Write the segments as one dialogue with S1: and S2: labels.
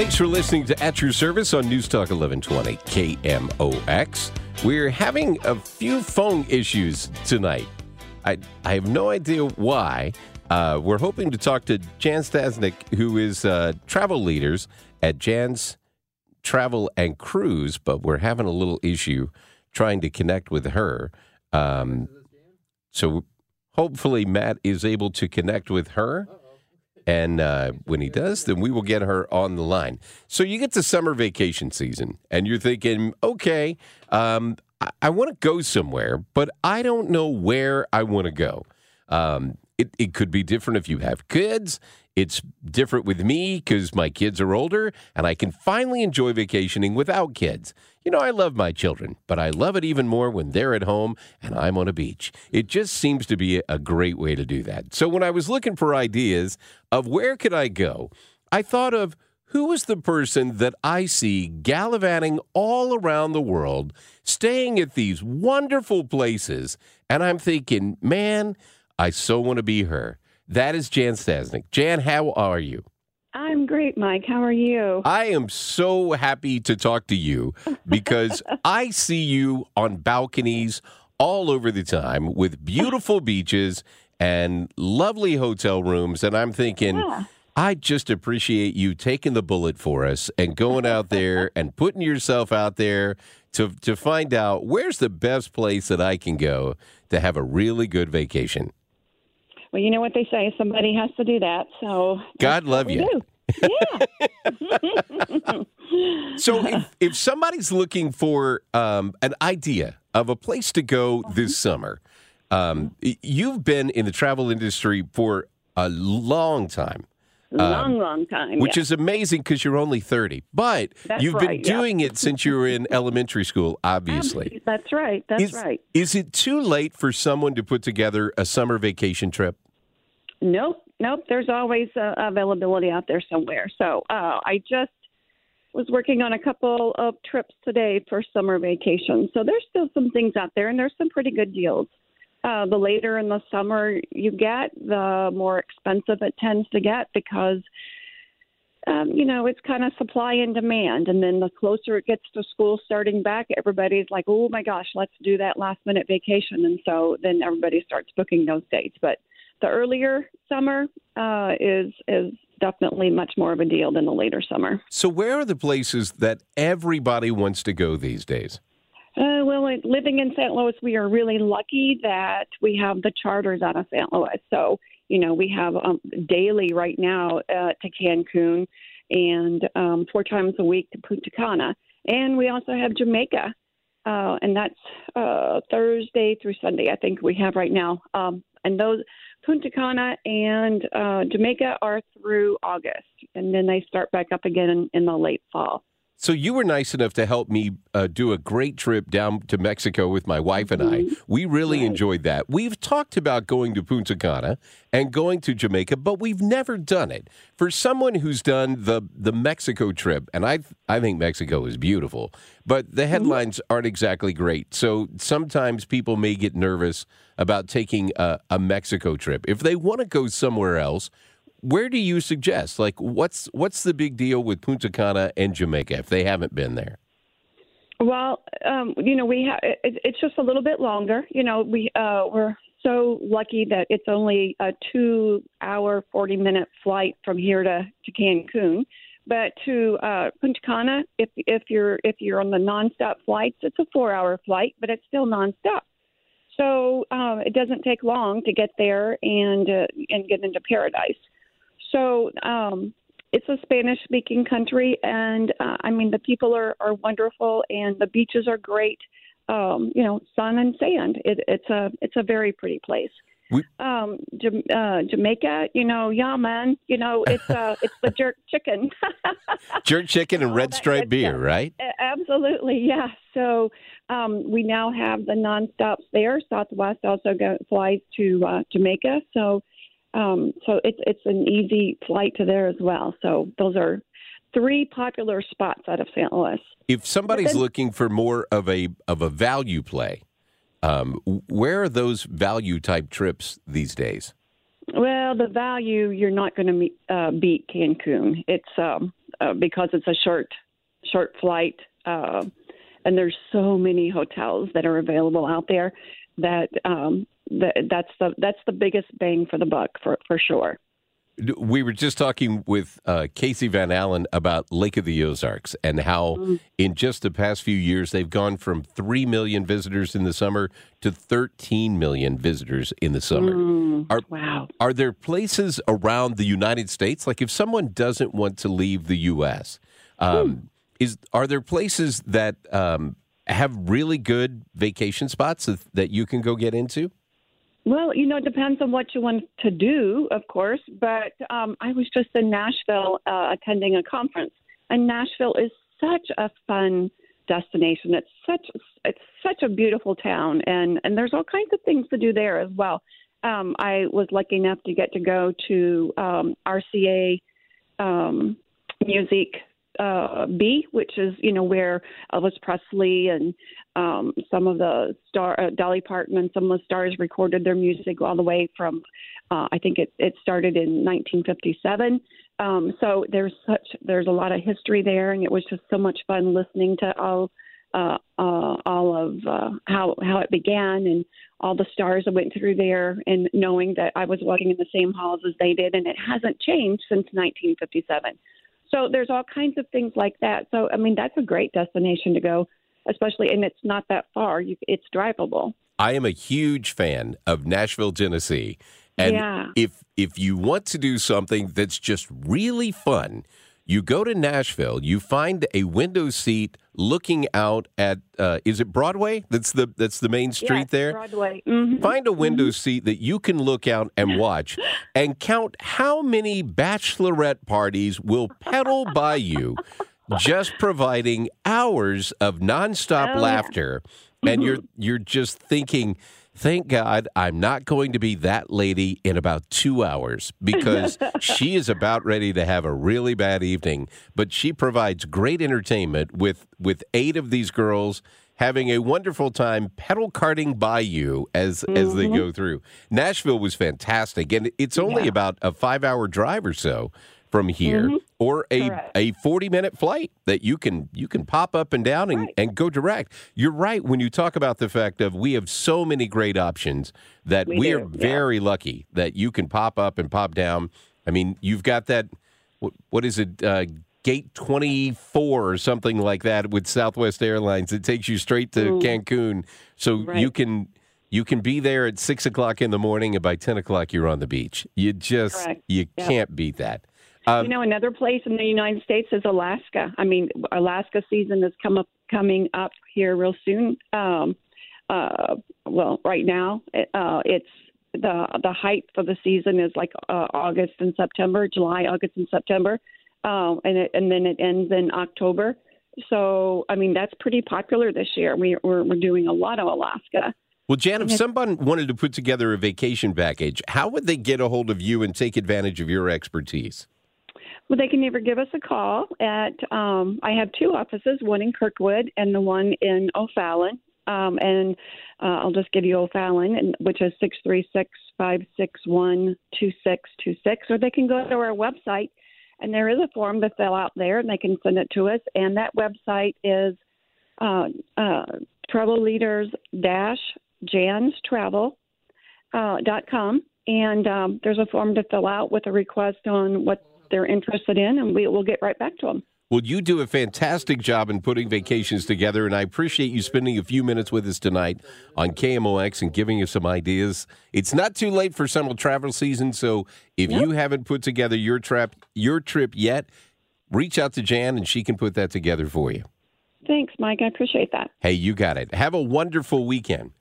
S1: Thanks for listening to At Your Service on News Talk 1120 KMOX. We're having a few phone issues tonight. I, I have no idea why. Uh, we're hoping to talk to Jan Stanczak, who is uh, travel leaders at Jan's Travel and Cruise, but we're having a little issue trying to connect with her. Um, so hopefully Matt is able to connect with her. And uh, when he does, then we will get her on the line. So you get to summer vacation season, and you're thinking, okay, um, I, I want to go somewhere, but I don't know where I want to go. Um, it, it could be different if you have kids. It's different with me because my kids are older and I can finally enjoy vacationing without kids. You know, I love my children, but I love it even more when they're at home and I'm on a beach. It just seems to be a great way to do that. So when I was looking for ideas of where could I go, I thought of who is the person that I see gallivanting all around the world, staying at these wonderful places, and I'm thinking, man, I so want to be her. That is Jan Stanczak. Jan, how are you?
S2: I'm great, Mike. How are you?
S1: I am so happy to talk to you because I see you on balconies all over the time with beautiful beaches and lovely hotel rooms. And I'm thinking,
S2: Yeah.
S1: I just appreciate you taking the bullet for us and going out there and putting yourself out there to, to find out where's the best place that I can go to have a really good vacation.
S2: Well, you know what they say. Somebody has to do that. So
S1: God love you.
S2: do. Yeah.
S1: So if, if somebody's looking for um, an idea of a place to go this summer, um, you've been in the travel industry for a long time.
S2: Long, long time.
S1: Um, Which
S2: yeah.
S1: is amazing because you're only 30. But
S2: That's
S1: you've been
S2: right, yeah.
S1: doing it since you were in elementary school, obviously.
S2: That's right. That's
S1: is,
S2: right.
S1: is it too late for someone to put together a summer vacation trip?
S2: Nope, nope. There's always uh, availability out there somewhere. So uh, I just was working on a couple of trips today for summer vacation. So there's still some things out there, and there's some pretty good deals. Uh, the later in the summer you get, the more expensive it tends to get because, um, you know, it's kind of supply and demand. And then the closer it gets to school starting back, everybody's like, oh my gosh, let's do that last minute vacation. And so then everybody starts booking those dates. But the earlier summer uh, is is definitely much more of a deal than the later summer.
S1: So, where are the places that everybody wants to go these days?
S2: Uh, well, living in St. Louis, we are really lucky that we have the charters out of St. Louis. So, you know, we have um, daily right now uh, to Cancun and um, four times a week to Punta Cana. And we also have Jamaica, uh, and that's uh, Thursday through Sunday, I think we have right now. Um, and those Punta Cana and uh, Jamaica are through August, and then they start back up again in, in the late fall.
S1: So you were nice enough to help me uh, do a great trip down to Mexico with my wife and I. We really enjoyed that. We've talked about going to Punta Cana and going to Jamaica, but we've never done it. For someone who's done the the Mexico trip, and I I think Mexico is beautiful, but the headlines aren't exactly great. So sometimes people may get nervous about taking a, a Mexico trip. If they want to go somewhere else, where do you suggest? Like, what's what's the big deal with Punta Cana and Jamaica if they haven't been there?
S2: Well, um, you know, we have it, it's just a little bit longer. You know, we uh, we're so lucky that it's only a two-hour, forty-minute flight from here to to Cancun. But to uh, Punta Cana, if if you're if you're on the nonstop flights, it's a four-hour flight, but it's still nonstop. So uh, it doesn't take long to get there and uh, and get into paradise. So um, it's a Spanish speaking country, and uh, I mean, the people are, are wonderful, and the beaches are great. Um, you know, sun and sand. It, it's a it's a very pretty place.
S1: We-
S2: um, uh, Jamaica, you know, yeah, man, you know, it's uh, it's the jerk chicken.
S1: Jerk chicken and red stripe beer,
S2: stuff.
S1: right?
S2: Absolutely, yeah. So um, we now have the nonstops there. Southwest also go, flies to uh, Jamaica, so um, so it's it's an easy flight to there as well. So those are three popular spots out of St. Louis.
S1: If somebody's
S2: then-
S1: looking for more of a of a value play, um, where are those value type trips these days?
S2: Well, the value you're not going to uh, beat Cancun. It's um, uh, because it's a short short flight, uh, and there's so many hotels that are available out there that um, that that's the that's the biggest bang for the buck for for sure.
S1: We were just talking with uh, Casey Van Allen about Lake of the Ozarks and how,
S2: Mm.
S1: in just the past few years, they've gone from 3 million visitors in the summer to 13 million visitors in the summer. Are,
S2: Mm. Wow.
S1: are there places around the United States, like if someone doesn't want to leave the U.S., um, is are there places that um, have really good vacation spots that, that you can go get into?
S2: Well, you know, it depends on what you want to do, of course. But um, I was just in Nashville uh, attending a conference, and Nashville is such a fun destination. It's such it's such a beautiful town, and and there's all kinds of things to do there as well. Um, I was lucky enough to get to go to um, RCA um, Music uh, B, which is you know where Elvis Presley and um, some of the star uh, Dolly Parton and some of the stars recorded their music all the way from uh, I think it, it started in 1957. Um, so there's such there's a lot of history there, and it was just so much fun listening to all uh, uh, all of uh, how how it began and all the stars that went through there, and knowing that I was walking in the same halls as they did, and it hasn't changed since 1957. So there's all kinds of things like that. So I mean, that's a great destination to go, especially, and it's not that far. You, it's drivable.
S1: I am a huge fan of Nashville, Tennessee. And
S2: Yeah.
S1: if if you want to do something that's just really fun, you go to Nashville, you find a window seat looking out at uh, is it Broadway? That's the that's the main street
S2: Yes,
S1: there.
S2: Broadway. Mhm.
S1: Find a window seat that you can look out and watch and count how many bachelorette parties will pedal by you just providing hours of nonstop
S2: Oh, yeah.
S1: laughter and you're you're just thinking thank god i'm not going to be that lady in about 2 hours because she is about ready to have a really bad evening but she provides great entertainment with with eight of these girls having a wonderful time pedal carting by you as as they mm-hmm. go through nashville was fantastic and it's only
S2: Yeah.
S1: about a 5 hour drive or so from here or a
S2: Correct.
S1: a 40 minute flight that you can you can pop up and down and,
S2: Right.
S1: and go direct. You're right when you talk about the fact of we have so many great options that we,
S2: We
S1: are
S2: yeah.
S1: very lucky that you can pop up and pop down. I mean, you've got that what, what is it uh, gate 24 or something like that with Southwest Airlines. It takes you straight to Cancun. So you can you can be there at six o'clock in the morning and by 10 o'clock you're on the beach. You just
S2: Correct.
S1: you
S2: Yep.
S1: can't beat that. Um,
S2: you know, another place in the United States is Alaska. I mean, Alaska season is come up coming up here real soon. Um, uh, well, right now, uh, it's the the height for the season is like uh, August and September, July, August and September, um, and it, and then it ends in October. So, I mean, that's pretty popular this year. We, we're, we're doing a lot of Alaska.
S1: Well, Jan, if someone wanted to put together a vacation package, how would they get a hold of you and take advantage of your expertise?
S2: Well, they can either give us a call at, um, I have two offices, one in Kirkwood and the one in O'Fallon. Um, and uh, I'll just give you O'Fallon, which is 636 561 2626. Or they can go to our website, and there is a form to fill out there, and they can send it to us. And that website is uh, uh, Travel Leaders Dash janstravel.com. Uh, dot com, and um, there's a form to fill out with a request on what they're interested in, and we will get right back to them.
S1: Well, you do a fantastic job in putting vacations together, and I appreciate you spending a few minutes with us tonight on KMOX and giving us some ideas. It's not too late for summer travel season, so if
S2: Yep.
S1: you haven't put together your trip, your trip yet, reach out to Jan and she can put that together for you.
S2: Thanks, Mike. I appreciate that.
S1: Hey, you got it. Have a wonderful weekend.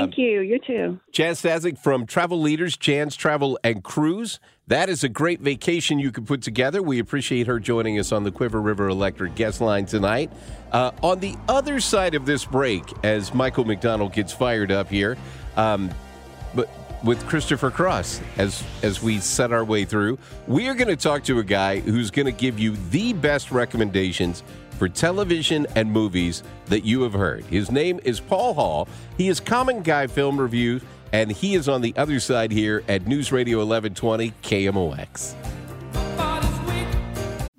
S2: Thank you. You too.
S1: Jan Stanczak from Travel Leaders, Jan's Travel and Cruise. That is a great vacation you could put together. We appreciate her joining us on the Cuivre River Electric guest line tonight. Uh, on the other side of this break, as Michael McDonald gets fired up here, um, but with Christopher Cross as as we set our way through, we are going to talk to a guy who's going to give you the best recommendations for television and movies that you have heard. His name is Paul Hall. He is Common Guy Film Review, and he is on the other side here at News Radio 1120 KMOX.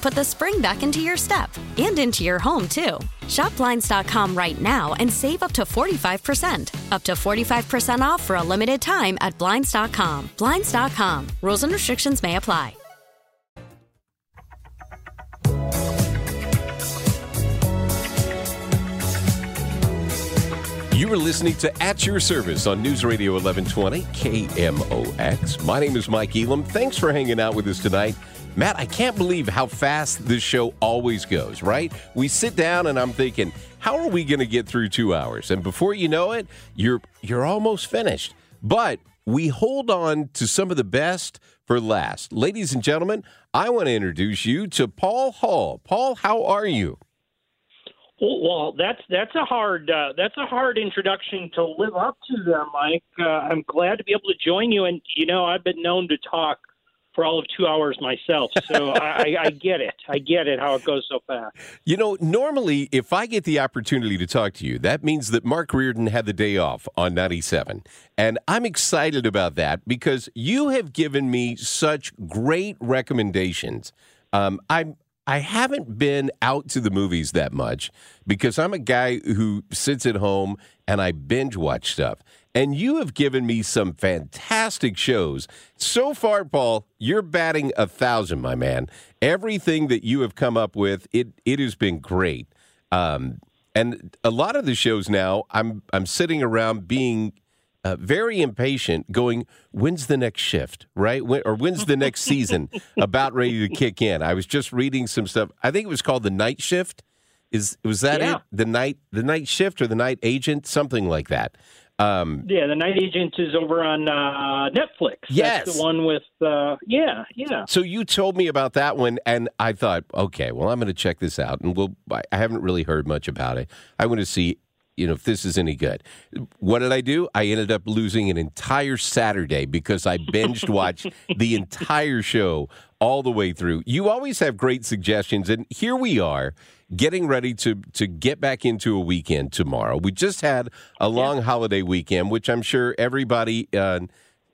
S3: put the spring back into your step and into your home, too. Shop Blinds.com right now and save up to 45%. Up to 45% off for a limited time at Blinds.com. Blinds.com. Rules and restrictions may apply.
S1: You are listening to At Your Service on News Radio 1120 KMOX. My name is Mike Elam. Thanks for hanging out with us tonight. Matt, I can't believe how fast this show always goes, right? We sit down and I'm thinking, how are we going to get through 2 hours? And before you know it, you're you're almost finished. But we hold on to some of the best for last. Ladies and gentlemen, I want to introduce you to Paul Hall. Paul, how are you?
S4: Well, that's that's a hard uh, that's a hard introduction to live up to, there, Mike. Uh, I'm glad to be able to join you, and you know I've been known to talk for all of two hours myself, so I, I, get it. I get it how it goes so fast.
S1: You know, normally if I get the opportunity to talk to you, that means that Mark Reardon had the day off on 97. And I'm excited about that because you have given me such great recommendations. Um, I'm I haven't been out to the movies that much because I'm a guy who sits at home and I binge watch stuff. And you have given me some fantastic shows. So far, Paul, you're batting a thousand, my man. Everything that you have come up with, it it has been great. Um, and a lot of the shows now, I'm I'm sitting around being uh, very impatient, going, "When's the next shift? Right? When, or when's the next season about ready to kick in?" I was just reading some stuff. I think it was called the Night Shift. Is was that
S4: Yeah.
S1: it? The night the night shift or the night agent, something like that. Um,
S4: Yeah, the Night Agent is over on uh, Netflix.
S1: Yes.
S4: That's the one with, uh, yeah, yeah.
S1: So you told me about that one, and I thought, okay, well, I'm going to check this out, and we'll. I haven't really heard much about it. I want to see, you know, if this is any good. What did I do? I ended up losing an entire Saturday because I binged watched the entire show all the way through. You always have great suggestions, and here we are. Getting ready to to get back into a weekend tomorrow. We just had a long holiday weekend, which I'm sure everybody uh,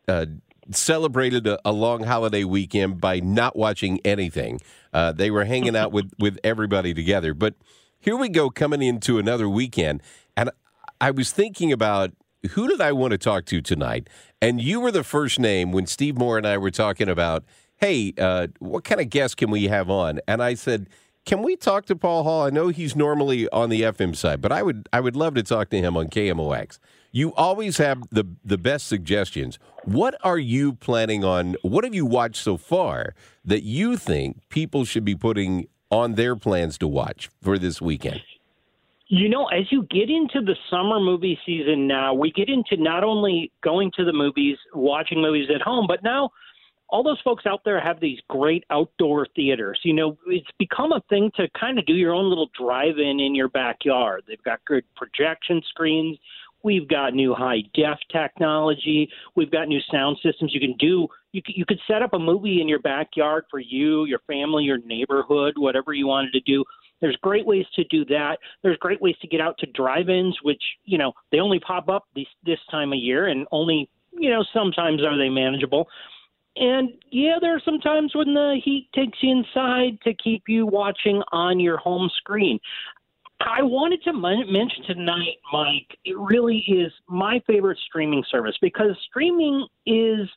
S1: uh, celebrated a, a long holiday weekend by not watching anything. Uh, they were hanging out with, with everybody together. But here we go, coming into another weekend. And I was thinking about who did I want to talk to tonight? And you were the first name when Steve Moore and I were talking about, hey, uh, what kind of guest can we have on? And I said, can we talk to Paul Hall? I know he's normally on the FM side, but I would I would love to talk to him on KMOX. You always have the the best suggestions. What are you planning on? What have you watched so far that you think people should be putting on their plans to watch for this weekend?
S4: You know, as you get into the summer movie season now, we get into not only going to the movies, watching movies at home, but now all those folks out there have these great outdoor theaters. You know, it's become a thing to kind of do your own little drive in in your backyard. They've got good projection screens. We've got new high def technology. We've got new sound systems. You can do you could, you could set up a movie in your backyard for you, your family, your neighborhood, whatever you wanted to do. There's great ways to do that. There's great ways to get out to drive-ins, which you know they only pop up this this time of year, and only you know sometimes are they manageable. And yeah, there are some times when the heat takes you inside to keep you watching on your home screen. I wanted to mention tonight, Mike, it really is my favorite streaming service because streaming is,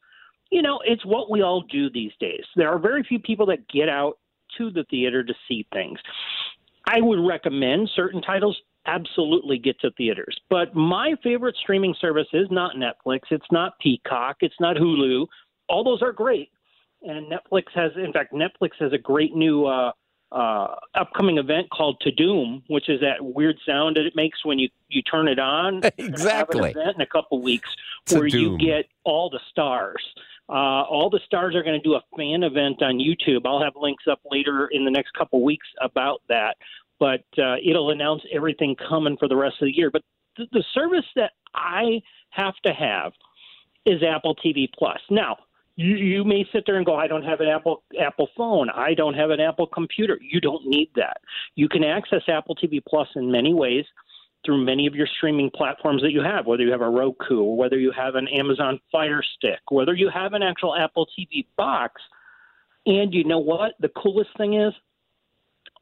S4: you know, it's what we all do these days. There are very few people that get out to the theater to see things. I would recommend certain titles absolutely get to theaters. But my favorite streaming service is not Netflix, it's not Peacock, it's not Hulu. All those are great. And Netflix has in fact Netflix has a great new uh uh, upcoming event called Tudum, which is that weird sound that it makes when you, you turn it on.
S1: Exactly.
S4: Have an event in a couple weeks
S1: To
S4: where you get all the stars. Uh, all the stars are going to do a fan event on YouTube. I'll have links up later in the next couple weeks about that, but uh, it'll announce everything coming for the rest of the year. But the, the service that I have to have is Apple TV Plus. Now, you, you may sit there and go, I don't have an Apple Apple phone. I don't have an Apple computer. You don't need that. You can access Apple TV Plus in many ways through many of your streaming platforms that you have, whether you have a Roku, or whether you have an Amazon Fire Stick, whether you have an actual Apple TV box. And you know what? The coolest thing is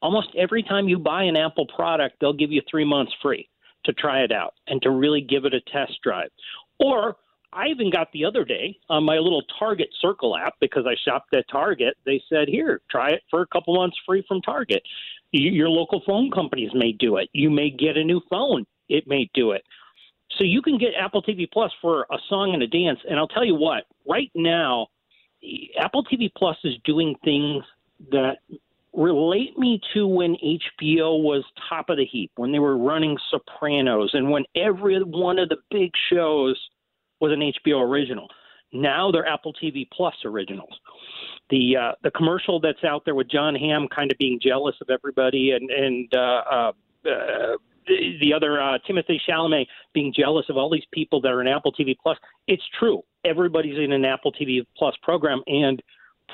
S4: almost every time you buy an Apple product, they'll give you three months free to try it out and to really give it a test drive. Or I even got the other day on my little Target Circle app because I shopped at Target. They said, "Here, try it for a couple months free from Target." Your local phone companies may do it. You may get a new phone; it may do it. So you can get Apple TV Plus for a song and a dance. And I'll tell you what, right now, Apple TV Plus is doing things that relate me to when HBO was top of the heap, when they were running Sopranos, and when every one of the big shows was an HBO original. Now they're Apple TV Plus originals. The uh, the commercial that's out there with Jon Hamm kind of being jealous of everybody, and and uh, uh, uh, the the other uh, Timothy Chalamet being jealous of all these people that are in Apple TV Plus. It's true. Everybody's in an Apple TV Plus program, and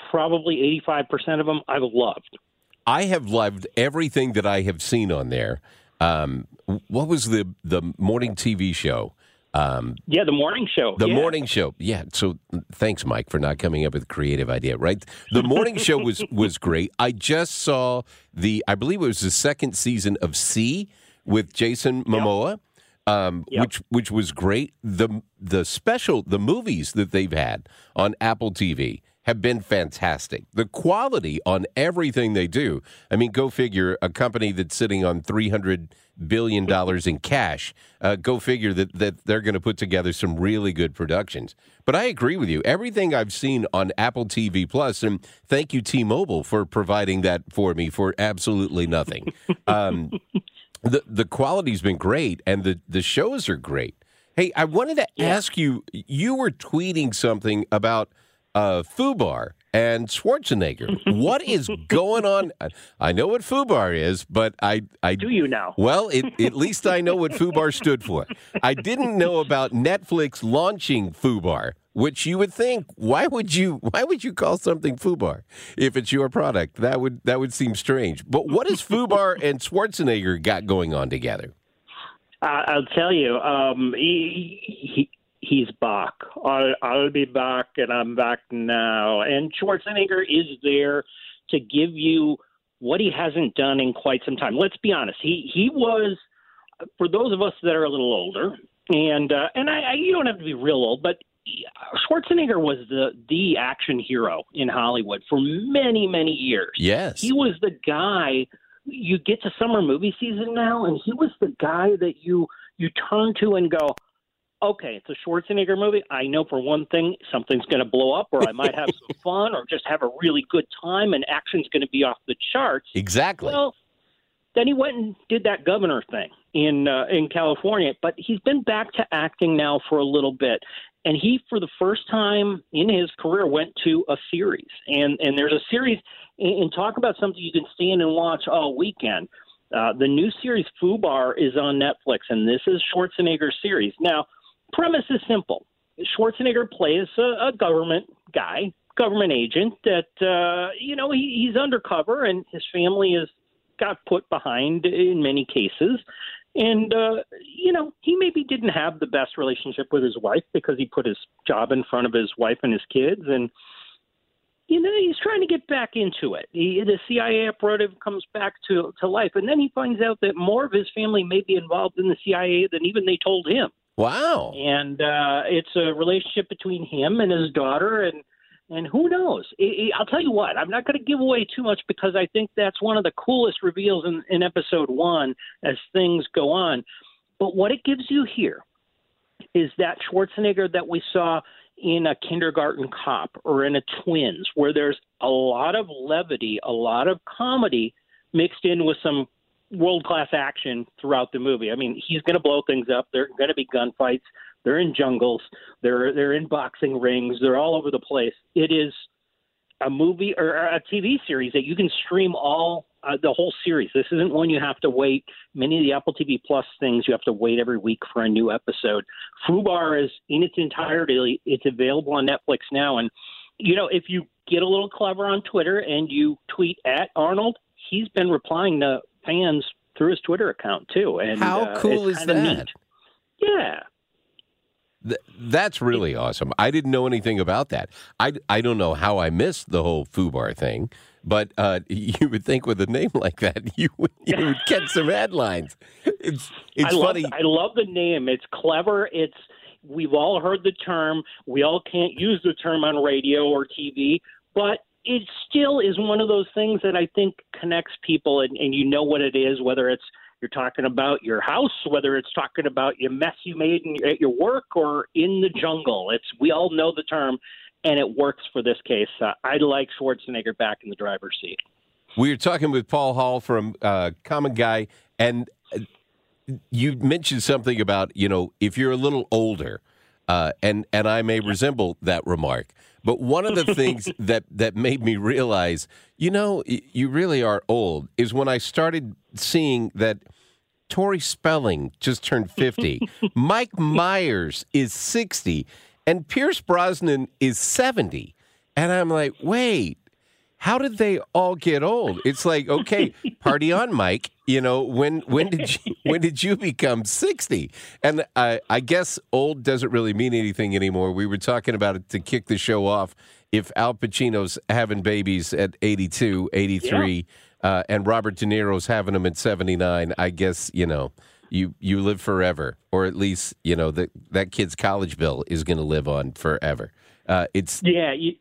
S4: probably 85% of them I've loved.
S1: I have loved everything that I have seen on there. Um, what was the the morning TV show? Um,
S4: Yeah, the morning show.
S1: the
S4: yeah.
S1: morning show. Yeah. So thanks, Mike, for not coming up with a creative idea. Right. The morning show was was great. I just saw the. I believe it was the second season of See with Jason Momoa. um,
S4: Yep.
S1: which which was great. The the special the movies that they've had on Apple TV have been fantastic. The quality on everything they do. I mean, go figure. A company that's sitting on three hundred billion dollars in cash. Uh, go figure that that they're going to put together some really good productions. But I agree with you. Everything I've seen on Apple TV Plus, and thank you T-Mobile for providing that for me for absolutely nothing. Um, the the quality's been great and the the shows are great. Hey, I wanted to ask you. You were tweeting something about uh, Fubar and Schwarzenegger. what is going on? I know what Fubar is, but I I
S4: Do you now?
S1: well, it, at least I know what Fubar stood for. I didn't know about Netflix launching Fubar, which you would think why would you why would you call something Fubar if it's your product? That would that would seem strange. But what has Fubar and Schwarzenegger got going on together?
S4: Uh, I'll tell you, um, he, he he's back. I'll, I'll be back, and I'm back now. And Schwarzenegger is there to give you what he hasn't done in quite some time. Let's be honest. He he was for those of us that are a little older, and uh, and I, I you don't have to be real old, but Schwarzenegger was the the action hero in Hollywood for many many years.
S1: Yes.
S4: He was the guy you get to summer movie season now and he was the guy that you you turn to and go, Okay, it's a Schwarzenegger movie. I know for one thing something's gonna blow up or I might have some fun or just have a really good time and action's gonna be off the charts.
S1: Exactly.
S4: Well, then he went and did that governor thing in uh, in California, but he's been back to acting now for a little bit. And he, for the first time in his career, went to a series. And and there's a series. And, and talk about something you can stand and watch all weekend. Uh, the new series Fubar is on Netflix, and this is Schwarzenegger's series. Now, premise is simple. Schwarzenegger plays a, a government guy, government agent that uh, you know he, he's undercover, and his family is got put behind in many cases. And, uh, you know, he maybe didn't have the best relationship with his wife because he put his job in front of his wife and his kids. And, you know, he's trying to get back into it. He, the CIA operative comes back to, to life. And then he finds out that more of his family may be involved in the CIA than even they told him.
S1: Wow.
S4: And uh, it's a relationship between him and his daughter. And, and who knows? I- I- I'll tell you what, I'm not going to give away too much because I think that's one of the coolest reveals in, in episode one as things go on. But what it gives you here is that Schwarzenegger that we saw in a kindergarten cop or in a twins, where there's a lot of levity, a lot of comedy mixed in with some world class action throughout the movie. I mean, he's going to blow things up. There are going to be gunfights. They're in jungles. They're they're in boxing rings. They're all over the place. It is a movie or a TV series that you can stream all uh, the whole series. This isn't one you have to wait. Many of the Apple TV Plus things you have to wait every week for a new episode. Fubar is in its entirety. It's available on Netflix now, and you know if you get a little clever on Twitter and you tweet at Arnold, he's been replying to fans through his Twitter account too. And
S1: How
S4: uh,
S1: cool
S4: it's
S1: is
S4: kinda
S1: that?
S4: neat. Yeah.
S1: Th- that's really awesome. I didn't know anything about that. I, I don't know how I missed the whole Fubar thing, but uh, you would think with a name like that, you would, you would get some headlines. It's it's
S4: I
S1: funny.
S4: Love, I love the name. It's clever. It's we've all heard the term. We all can't use the term on radio or TV, but it still is one of those things that I think connects people, and, and you know what it is, whether it's you're talking about your house, whether it's talking about your mess you made in, at your work or in the jungle. It's we all know the term, and it works for this case. Uh, I like Schwarzenegger back in the driver's seat.
S1: We were talking with Paul Hall from uh, Common Guy, and uh, you mentioned something about you know if you're a little older, uh, and and I may resemble that remark. But one of the things that that made me realize, you know, you really are old, is when I started seeing that Tori Spelling just turned 50, Mike Myers is 60, and Pierce Brosnan is 70. And I'm like, wait, how did they all get old? It's like, okay, party on, Mike. You know, when when did you when did you become sixty? And I I guess old doesn't really mean anything anymore. We were talking about it to kick the show off. If Al Pacino's having babies at 82, 83, uh, and Robert De Niro's having them at 79, I guess, you know, you you live forever, or at least you know that that kid's college bill is going to live on forever. Uh, it's
S4: yeah. You,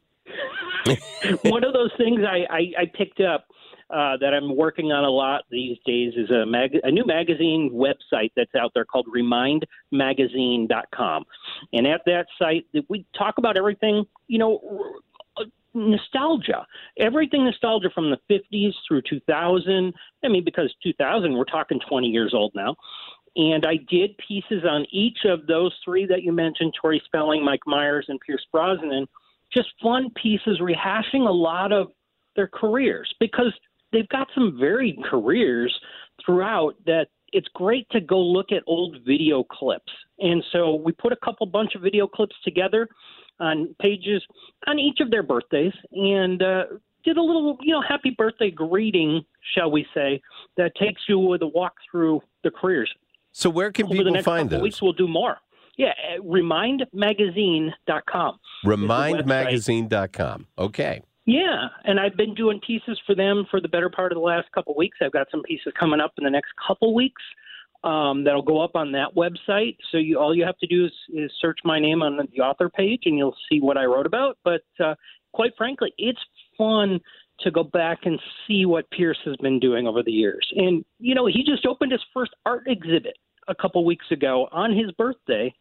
S4: one of those things I, I, I picked up uh, that I'm working on a lot these days is a, mag- a new magazine website that's out there called RemindMagazine.com, and at that site we talk about everything you know nostalgia, everything nostalgia from the 50s through 2000. I mean, because 2000, we're talking 20 years old now. And I did pieces on each of those three that you mentioned Tori Spelling, Mike Myers, and Pierce Brosnan. Just fun pieces rehashing a lot of their careers because they've got some varied careers throughout that it's great to go look at old video clips. And so we put a couple bunch of video clips together on pages on each of their birthdays and uh, did a little, you know, happy birthday greeting, shall we say, that takes you with a walk through the careers.
S1: So where can
S4: Over
S1: people
S4: the next
S1: find
S4: couple
S1: those?
S4: Weeks we'll do more. Yeah, remindmagazine.com.
S1: Remindmagazine.com. Okay.
S4: Yeah, and I've been doing pieces for them for the better part of the last couple weeks. I've got some pieces coming up in the next couple weeks um, that'll go up on that website. So you all you have to do is, is search my name on the author page, and you'll see what I wrote about. But uh, quite frankly, it's fun to go back and see what Pierce has been doing over the years. And you know, he just opened his first art exhibit a couple weeks ago on his birthday,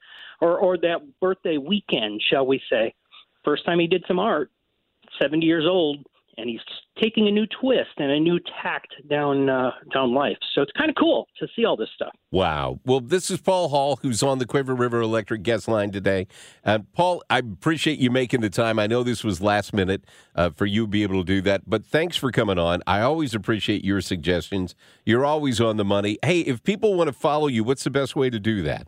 S4: or or that birthday weekend, shall we say? First time he did some art. 70 years old and he's taking a new twist and a new tact down uh, down life. So it's kind of cool to see all this stuff.
S1: Wow. Well, this is Paul Hall, who's on the Cuivre River Electric guest line today. Uh, Paul, I appreciate you making the time. I know this was last minute uh, for you to be able to do that, but thanks for coming on. I always appreciate your suggestions. You're always on the money. Hey, if people want to follow you, what's the best way to do that?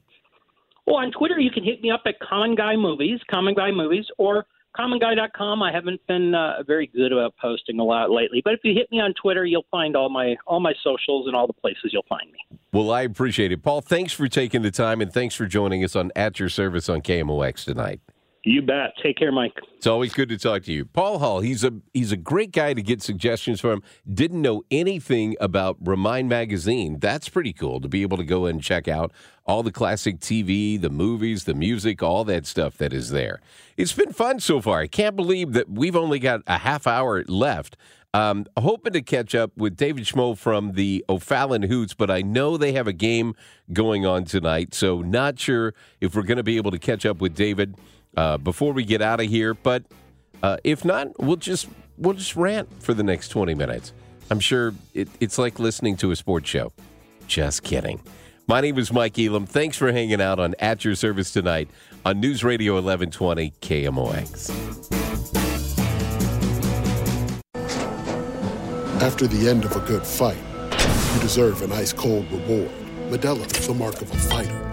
S4: Well, on Twitter, you can hit me up at Common Guy Movies, Common Guy Movies, or commonguy.com. I haven't been uh, very good about posting a lot lately, but if you hit me on Twitter, you'll find all my all my socials and all the places you'll find me.
S1: Well, I appreciate it. Paul, thanks for taking the time and thanks for joining us on At Your Service on KMOX tonight.
S4: You bet. Take care, Mike.
S1: It's always good to talk to you. Paul Hall, he's a he's a great guy to get suggestions from. Didn't know anything about Remind Magazine. That's pretty cool to be able to go and check out all the classic TV, the movies, the music, all that stuff that is there. It's been fun so far. I can't believe that we've only got a half hour left. Um, hoping to catch up with David Schmo from the O'Fallon Hoots, but I know they have a game going on tonight, so not sure if we're going to be able to catch up with David uh, before we get out of here. But uh, if not, we'll just we'll just rant for the next twenty minutes. I'm sure it, it's like listening to a sports show. Just kidding. My name is Mike Elam. Thanks for hanging out on At Your Service tonight on News Radio 1120 KMOX.
S5: After the end of a good fight, you deserve an ice cold reward. Modelo the mark of a fighter.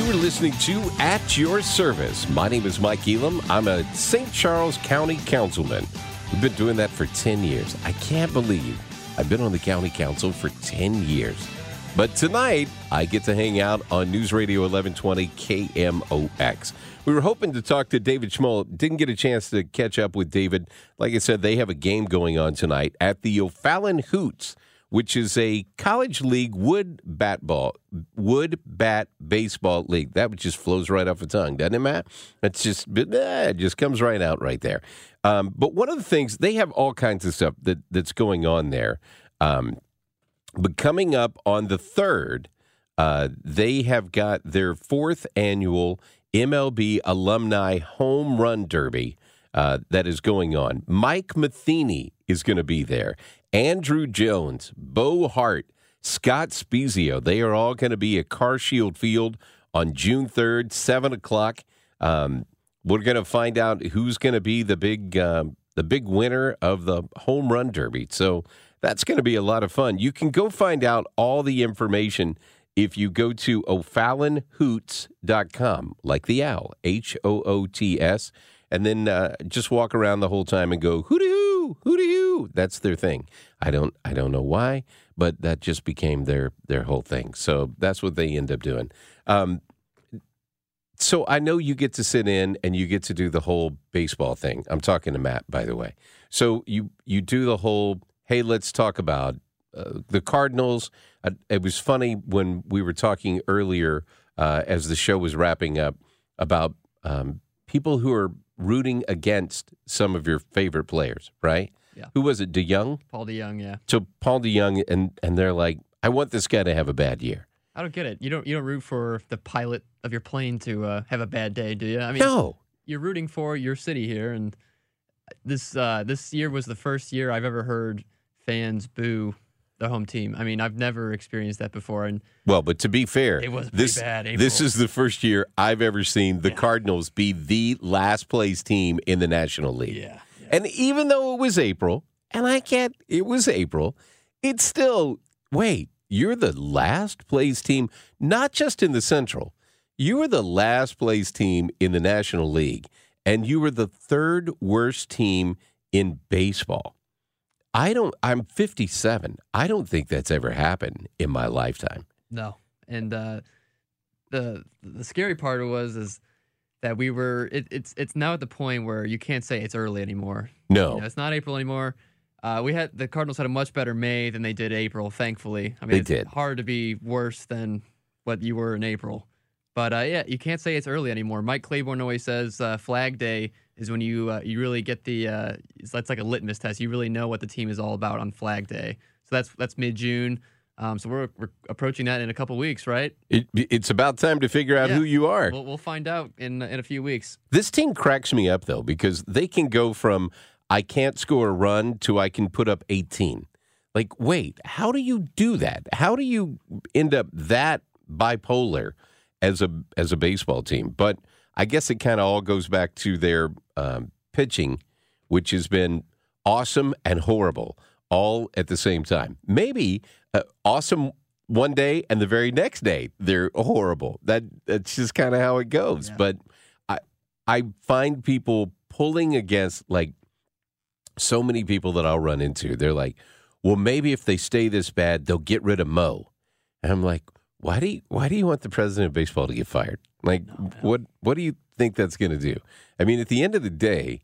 S1: You are listening to At Your Service. My name is Mike Elam. I'm a St. Charles County councilman. We've been doing that for 10 years. I can't believe I've been on the county council for 10 years. But tonight, I get to hang out on News Radio 1120 KMOX. We were hoping to talk to David Schmoll. Didn't get a chance to catch up with David. Like I said, they have a game going on tonight at the O'Fallon Hoots which is a college league wood bat ball, wood bat baseball league. That just flows right off the tongue, doesn't it, Matt? It's just it just comes right out right there. Um, but one of the things they have all kinds of stuff that that's going on there. Um, but coming up on the third, uh, they have got their fourth annual MLB Alumni Home Run Derby uh, that is going on. Mike Matheny is going to be there. Andruw Jones, Bo Hart, Scott Spiezio. They are all going to be at CarShield Field on June 3rd, 7 o'clock. Um, we're going to find out who's going to be the big um, the big winner of the home run derby. So that's going to be a lot of fun. You can go find out all the information if you go to o'fallonhoots.com, like the owl, H O O T S, and then uh, just walk around the whole time and go hooty hoo, hooty hoo. That's their thing. I don't I don't know why, but that just became their their whole thing. So that's what they end up doing. Um, so I know you get to sit in and you get to do the whole baseball thing. I'm talking to Matt, by the way. So you you do the whole. Hey, let's talk about uh, the Cardinals. Uh, it was funny when we were talking earlier uh, as the show was wrapping up about um, people who are rooting against some of your favorite players, right?
S6: Yeah.
S1: Who was it? DeJong.
S6: Paul DeJong, yeah.
S1: So Paul DeJong, and and they're like, I want this guy to have a bad year.
S6: I don't get it. You don't you don't root for the pilot of your plane to uh, have a bad day, do you? I mean,
S1: No.
S6: You're rooting for your city here, and this uh, this year was the first year I've ever heard fans boo the home team. I mean, I've never experienced that before, and
S1: Well, but to be fair,
S6: It was
S1: this
S6: bad,
S1: this is the first year I've ever seen the Cardinals be the last place team in the National League.
S6: Yeah,
S1: And even though it was April, and I can't, it was April, it's still wait. You're the last place team, not just in the Central. You were the last place team in the National League, and you were the third worst team in baseball. I don't. I'm 57. I don't think that's ever happened in my lifetime.
S6: No, and uh, the the scary part was is that we were. It, it's it's now at the point where you can't say it's early anymore.
S1: No.
S6: You know, it's not April anymore. Uh, we had the Cardinals had a much better May than they did April. Thankfully, I mean,
S1: They
S6: it's
S1: did.
S6: hard to be worse than what you were in April. But uh, yeah, you can't say it's early anymore. Mike Claiborne always says uh, Flag Day is when you uh, you really get the uh, it's- that's like a litmus test. You really know what the team is all about on Flag Day. So that's that's mid June. Um, so we're, we're approaching that in a couple weeks, right?
S1: It, it's about time to figure out
S6: Yeah.
S1: who you are.
S6: We'll, we'll find out in in a few weeks.
S1: This team cracks me up though because they can go from I can't score a run to I can put up 18. Like, wait, how do you do that? How do you end up that bipolar as a as a baseball team? But I guess it kind of all goes back to their um, pitching, which has been awesome and horrible all at the same time. Maybe uh, awesome one day and the very next day they're horrible. That that's just kind of how it goes. But I I find people pulling against like so many people that I'll run into. They're like, "Well, maybe if they stay this bad, they'll get rid of Mo." And I'm like, "Why do you why do you want the president of baseball to get fired? Like what what do you think that's going to do?" I mean, at the end of the day,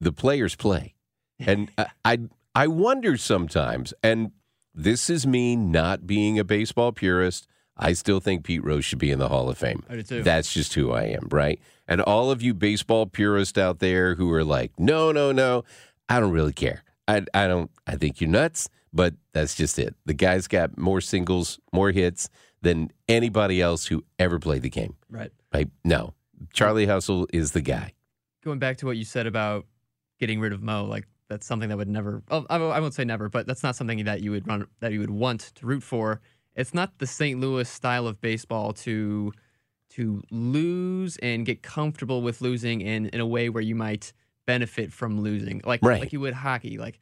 S1: the players play. And I, I I wonder sometimes and this is me not being a baseball purist. I still think Pete Rose should be in the Hall of Fame.
S6: I do too.
S1: That's just who I am, right? And all of you baseball purists out there who are like, no, no, no, I don't really care. I, I don't. I think you're nuts, but that's just it. The guy's got more singles, more hits than anybody else who ever played the game.
S6: Right.
S1: Like, no, Charlie Hustle is the guy.
S6: Going back to what you said about getting rid of Mo, like that's something that would never. I, I won't say never, but that's not something that you would run that you would want to root for. It's not the St. Louis style of baseball to to lose and get comfortable with losing in in a way where you might benefit from losing, like
S1: Right.
S6: like you would hockey. Like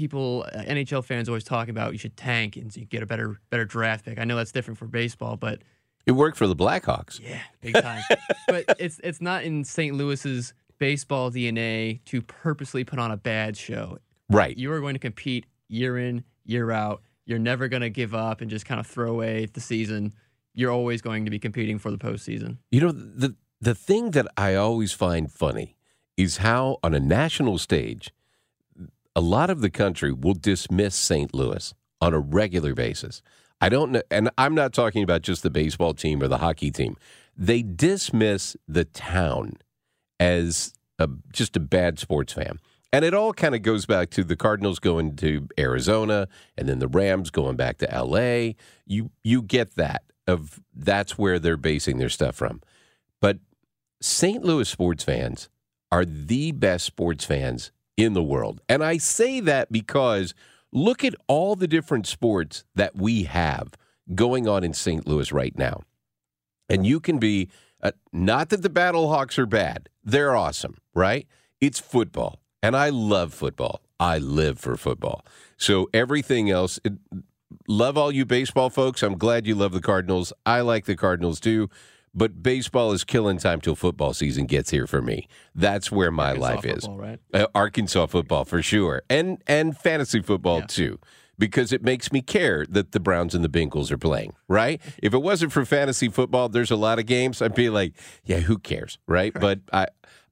S6: people, uh, NHL fans always talk about you should tank and you get a better better draft pick. I know that's different for baseball, but
S1: It worked for the Blackhawks.
S6: Yeah, big time. but it's it's not in St. Louis's baseball DNA to purposely put on a bad show.
S1: Right.
S6: You are going to compete year in, year out. You're never going to give up and just kind of throw away the season. You're always going to be competing for the postseason.
S1: You know, the the thing that I always find funny is how on a national stage, a lot of the country will dismiss St. Louis on a regular basis. I don't know, and I'm not talking about just the baseball team or the hockey team. They dismiss the town as a, just a bad sports fan. And it all kind of goes back to the Cardinals going to Arizona and then the Rams going back to LA. You you get that of that's where they're basing their stuff from. But St. Louis sports fans are the best sports fans in the world. And I say that because look at all the different sports that we have going on in St. Louis right now. And you can be, uh, not that the Battlehawks are bad, they're awesome, right? It's football. And I love football. I live for football. So everything else, it, love all you baseball folks. I'm glad you love the Cardinals. I like the Cardinals too. But baseball is killing time till football season gets here for me. That's where my
S6: Arkansas
S1: life is.
S6: football, right?
S1: Uh, Arkansas football for sure, and and fantasy football too, because it makes me care that the Browns and the Bengals are playing. Right? if it wasn't for fantasy football, there's a lot of games I'd be like, yeah, who cares, right? But I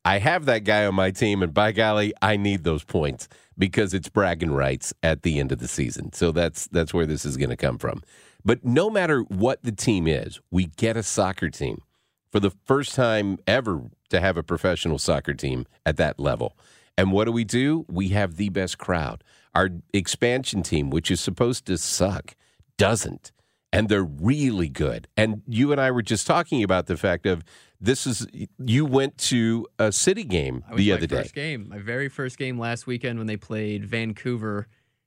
S1: I have that guy on my team, and by golly, I need those points because it's bragging rights at the end of the season. So that's that's where this is going to come from. But no matter what the team is, we get a soccer team for the first time ever to have a professional soccer team at that level. And what do we do? We have the best crowd. Our expansion team, which is supposed to suck, doesn't. And they're really good. And you and I were just talking about the fact of this is you went to a city game the other day.
S6: first game, my very first game last weekend when they played Vancouver,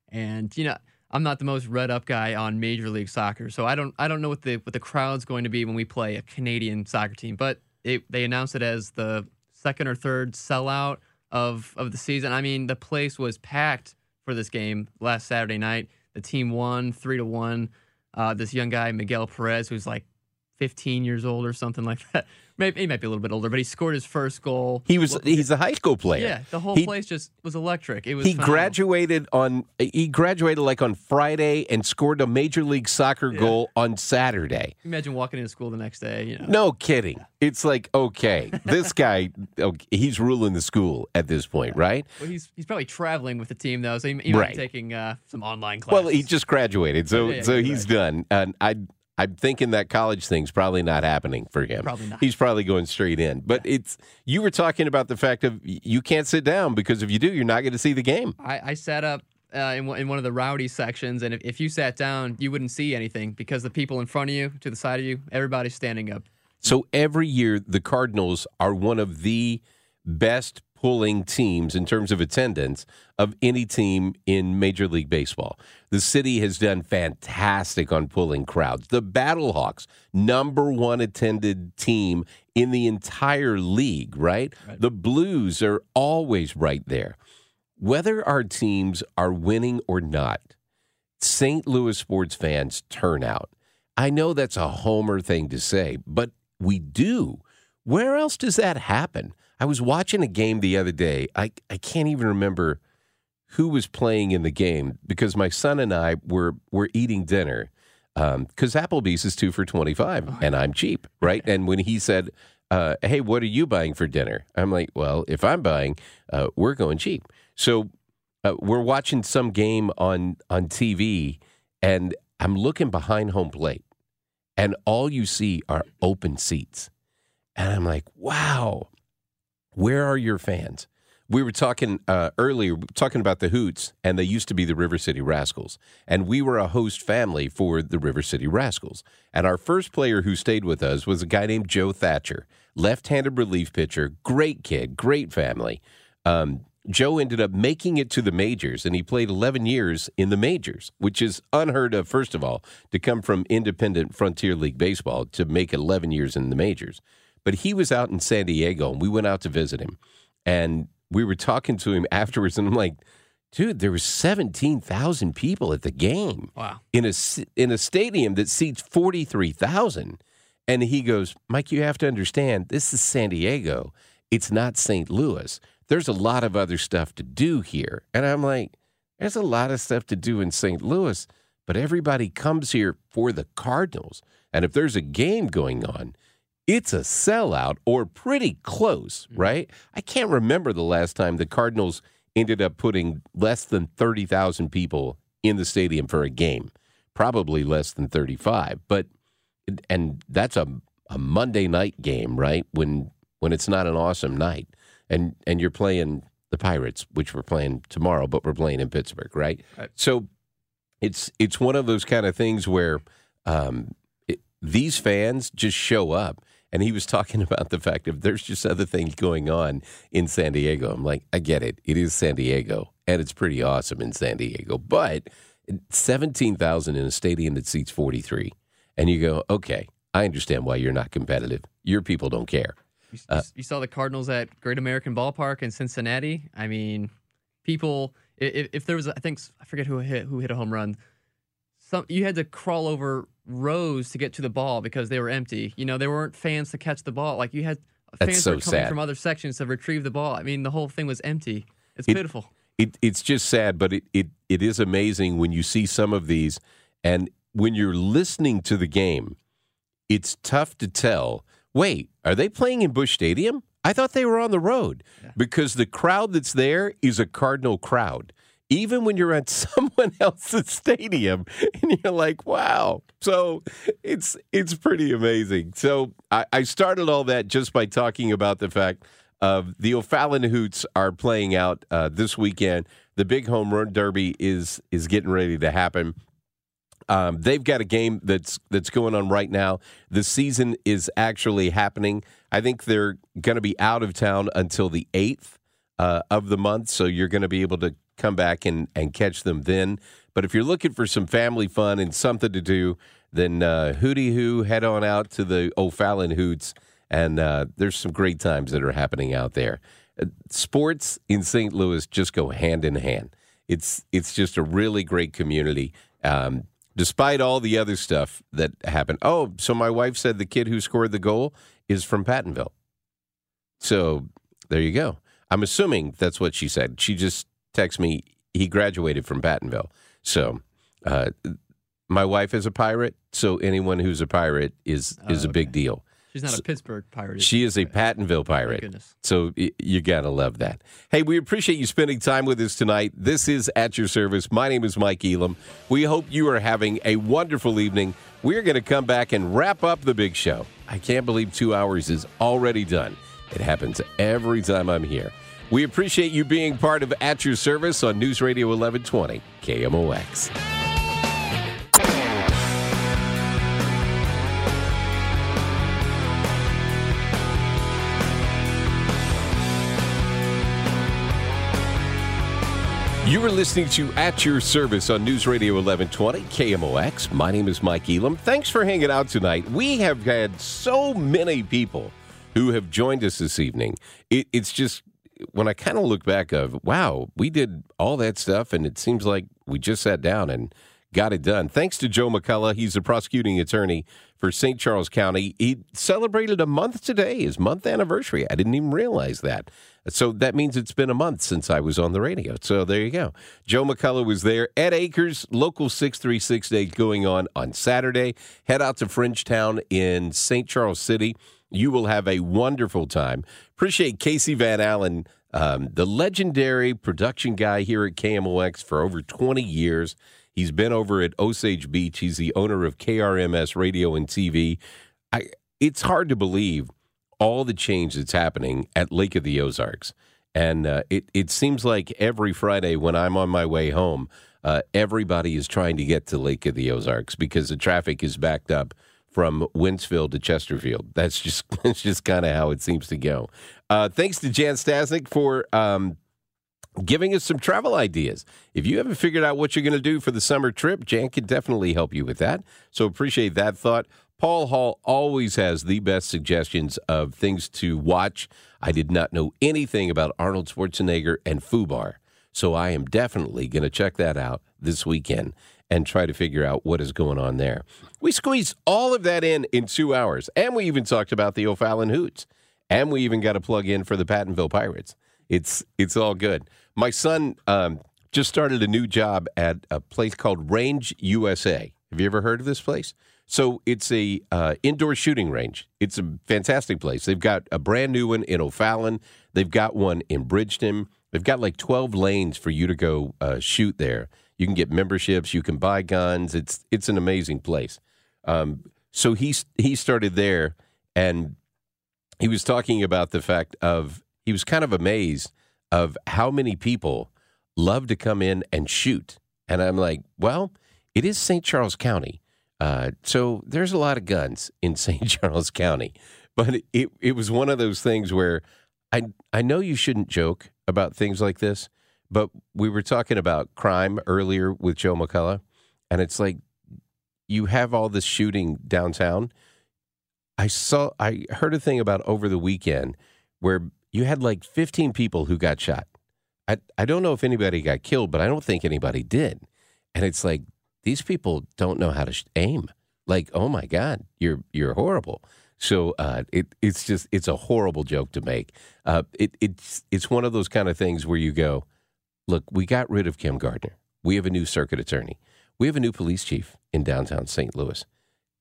S6: and you know I'm not the most read up guy on Major League Soccer, so I don't I don't know what the what the crowd's going to be when we play a Canadian soccer team. But it, they announced it as the second or third sellout of of the season. I mean, the place was packed for this game last Saturday night. The team won three to one. Uh, this young guy Miguel Perez, who's like 15 years old or something like that. Maybe he might be a little bit older, but he scored his first goal.
S1: He was he's a high school player.
S6: Yeah, the whole
S1: He-
S6: place just was electric. It was
S1: he
S6: phenomenal.
S1: graduated on he graduated like on Friday and scored a major league soccer goal on Saturday.
S6: Imagine walking into school the next day. You know,
S1: No kidding. It's like okay, this guy okay, he's ruling the school at this point, right?
S6: well, he's he's probably traveling with the team though, so he, he might
S1: Right.
S6: be taking uh, some online classes.
S1: Well, he just graduated, so
S6: Yeah, yeah,
S1: so he's done. And I I'm thinking that college thing's probably not happening for him.
S6: Probably not.
S1: He's probably going straight in. But it's you were talking about the fact of you can't sit down because if you do, you're not going to see the game.
S6: I, I sat up uh, in one- in one of the rowdy sections, and if, if you sat down, you wouldn't see anything because the people in front of you, to the side of you, everybody's standing up.
S1: So every year, the Cardinals are one of the best pulling teams in terms of attendance of any team in Major League Baseball. The city has done fantastic on pulling crowds. The Battlehawks, number one attended team in the entire league, right? The Blues are always right there. Whether our teams are winning or not, St. Louis sports fans turn out. I know that's a homer thing to say, but we do. Where else does that happen? I was watching a game the other day. I, I can't even remember who was playing in the game because my son and I were were eating dinner because Applebee's is two for twenty five and I'm cheap, right? and when he said, uh, "Hey, what are you buying for dinner?" I'm like, "Well, if I'm buying, uh, we're going cheap." So uh, we're watching some game on on TV, and I'm looking behind home plate, and all you see are open seats, and I'm like, "Wow, where are your fans?" We were talking uh, earlier, talking about the Hoots, and they used to be the River City Rascals, and we were a host family for the River City Rascals. And our first player who stayed with us was a guy named Joe Thatcher, left-handed relief pitcher, great kid, great family. Um, Joe ended up making it to the majors, and he played 11 years in the majors, which is unheard of, first of all, to come from independent Frontier League Baseball to make 11 years in the majors. But he was out in San Diego, and we went out to visit him. And we were talking to him afterwards, and I'm like, dude, there was 17,000 people at the game
S6: Wow.
S1: in a, in a stadium that seats 43,000. And he goes, Mike, you have to understand, this is San Diego. It's not St. Louis. There's a lot of other stuff to do here. And I'm like, there's a lot of stuff to do in St. Louis, but everybody comes here for the Cardinals. And if there's a game going on, it's a sellout or pretty close, right? I can't remember the last time the Cardinals ended up putting less than 30,000 people in the stadium for a game. Probably less than 35, but and that's a a Monday night game, right? When when it's not an awesome night and and you're playing the Pirates, which we're playing tomorrow, but we're playing in Pittsburgh, right?
S6: Right.
S1: So it's it's one of those kind of things where um, it, these fans just show up. And he was talking about the fact of there's just other things going on in San Diego. I'm like, I get it. It is San Diego, and it's pretty awesome in San Diego. But 17,000 in a stadium that seats 43. And you go, okay, I understand why you're not competitive. Your people don't care.
S6: You,
S1: Uh,
S6: you saw the Cardinals at Great American Ballpark in Cincinnati. I mean, people. If, if there was, I think I forget who hit who hit a home run. Some you had to crawl over rows to get to the ball because they were empty. You know, there weren't fans to catch the ball. Like you had
S1: That's
S6: fans
S1: so
S6: were coming
S1: sad.
S6: from other sections to retrieve the ball. I mean, the whole thing was empty. It's
S1: It-
S6: pitiful.
S1: It, it's just sad, but it, it, it is amazing when you see some of these. And when you're listening to the game, it's tough to tell wait, are they playing in Busch Stadium? I thought they were on the road because the crowd that's there is a Cardinal crowd. Even when you're at someone else's stadium and you're like, wow. So it's it's pretty amazing. So I, I started all that just by talking about the fact of the O'Fallon Hoots are playing out uh, this weekend. The big home run derby is is getting ready to happen. Um, they've got a game that's that's going on right now. The season is actually happening. I think they're going to be out of town until the eighth uh, of the month, so you're going to be able to come back and and catch them then. But if you're looking for some family fun and something to do, then uh, hooty hoo, head on out to the O'Fallon Hoots, and uh, there's some great times that are happening out there. Uh, Sports in St. Louis just go hand in hand. It's it's just a really great community. Um, despite all the other stuff that happened. Oh, so my wife said the kid who scored the goal is from Pattonville. So there you go. I'm assuming that's what she said. She just texted me he graduated from Pattonville. So uh, my wife is a pirate, so anyone who's a pirate is is a big deal.
S6: She's not a Pittsburgh pirate.
S1: She is a Pattonville pirate.
S6: goodness.
S1: So y- you got to love that. Hey, we appreciate you spending time with us tonight. This is At Your Service. My name is Mike Elam. We hope you are having a wonderful evening. We're going to come back and wrap up the big show. I can't believe two hours is already done. It happens every time I'm here. We appreciate you being part of At Your Service on News Radio 1120, KMOX. You are listening to At Your Service on News Radio 1120, KMOX. My name is Mike Elam. Thanks for hanging out tonight. We have had so many people who have joined us this evening. It, it's just, when I kind of look back of, wow, we did all that stuff, and it seems like we just sat down and got it done. Thanks to Joe McCulloch. He's the prosecuting attorney for St. Charles County. He celebrated a month today, his month anniversary. I didn't even realize that. So that means it's been a month since I was on the radio. So there you go. Joe McCulloch was there. Ed Akers, local 636 day going on on Saturday. Head out to Frenchtown in St. Charles City. You will have a wonderful time. Appreciate Casey Van Allen, um, the legendary production guy here at KMOX for over 20 years. He's been over at Osage Beach. He's the owner of KRMS Radio and TV. I, it's hard to believe all the change that's happening at Lake of the Ozarks. And uh, it, it seems like every Friday when I'm on my way home, uh, everybody is trying to get to Lake of the Ozarks because the traffic is backed up from Winsfield to Chesterfield. That's just that's just kind of how it seems to go. Uh, thanks to Jan Stanczak for um, giving us some travel ideas. If you haven't figured out what you're going to do for the summer trip, Jan can definitely help you with that. So appreciate that thought. Paul Hall always has the best suggestions of things to watch. I did not know anything about Arnold Schwarzenegger and Fubar, so I am definitely going to check that out this weekend and try to figure out what is going on there. We squeezed all of that in in two hours, and we even talked about the O'Fallon Hoots, and we even got a plug in for the Pattonville Pirates. It's it's all good. My son um, just started a new job at a place called Range USA. Have you ever heard of this place? So it's a uh, indoor shooting range. It's a fantastic place. They've got a brand new one in O'Fallon. They've got one in Bridgeton. They've got like twelve lanes for you to go uh, shoot there. You can get memberships. You can buy guns. It's it's an amazing place. Um, so he he started there, and he was talking about the fact of he was kind of amazed of how many people love to come in and shoot. And I'm like, well, it is St. Charles County. Uh, so there's a lot of guns in St. Charles County. But it, it was one of those things where I, I know you shouldn't joke about things like this, but we were talking about crime earlier with Joe McCulloch. And it's like you have all this shooting downtown. I saw, I heard a thing about over the weekend where you had like 15 people who got shot. I, I don't know if anybody got killed, but I don't think anybody did. And it's like these people don't know how to sh- aim. Like, oh my God, you're you're horrible. So uh, it it's just it's a horrible joke to make. Uh, it it's it's one of those kind of things where you go, look, we got rid of Kim Gardner. We have a new circuit attorney. We have a new police chief in downtown St. Louis.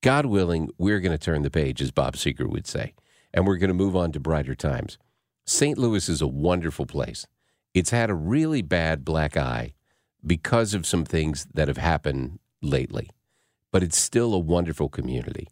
S1: God willing, we're going to turn the page, as Bob Seger would say, and we're going to move on to brighter times. St. Louis is a wonderful place. It's had a really bad black eye because of some things that have happened lately, but it's still a wonderful community.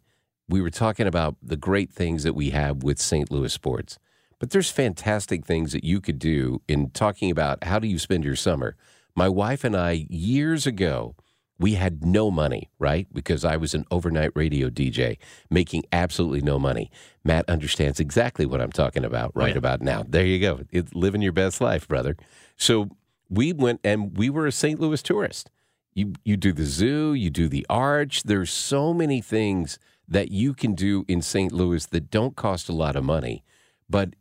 S1: We were talking about the great things that we have with St. Louis sports, but there's fantastic things that you could do in talking about how do you spend your summer. My wife and I, years ago, we had no money, right? Because I was an overnight radio DJ making absolutely no money. Matt understands exactly what I'm talking about right about now. There you go. It's living your best life, brother. So we went and we were a St. Louis tourist. You you do the zoo, you do the arch. There's so many things that you can do in St. Louis that don't cost a lot of money, but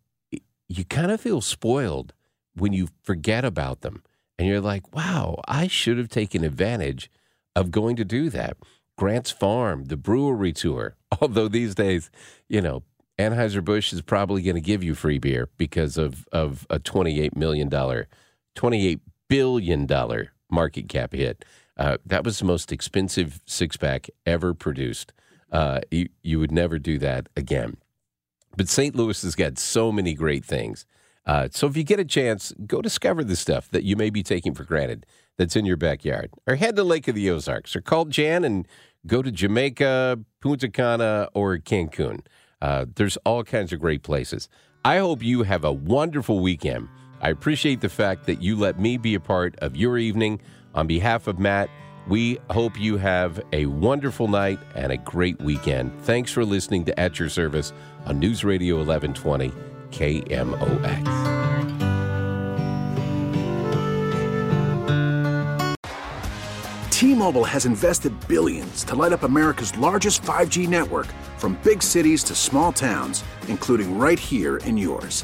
S1: you kind of feel spoiled when you forget about them. And you're like, wow, I should have taken advantage of going to do that. Grant's Farm, the brewery tour. Although these days, you know, Anheuser-Busch is probably going to give you free beer because of, of a $28 million, $28 billion market cap hit. Uh, that was the most expensive six pack ever produced. Uh, you, you would never do that again. But St. Louis has got so many great things. Uh, so if you get a chance, go discover the stuff that you may be taking for granted that's in your backyard. Or head to Lake of the Ozarks or call Jan and go to Jamaica, Punta Cana, or Cancun. Uh, there's all kinds of great places. I hope you have a wonderful weekend. I appreciate the fact that you let me be a part of your evening. On behalf of Matt, we hope you have a wonderful night and a great weekend. Thanks for listening to At Your Service on News Radio 1120 KMOX.
S7: T-Mobile has invested billions to light up America's largest 5G network from big cities to small towns, including right here in yours.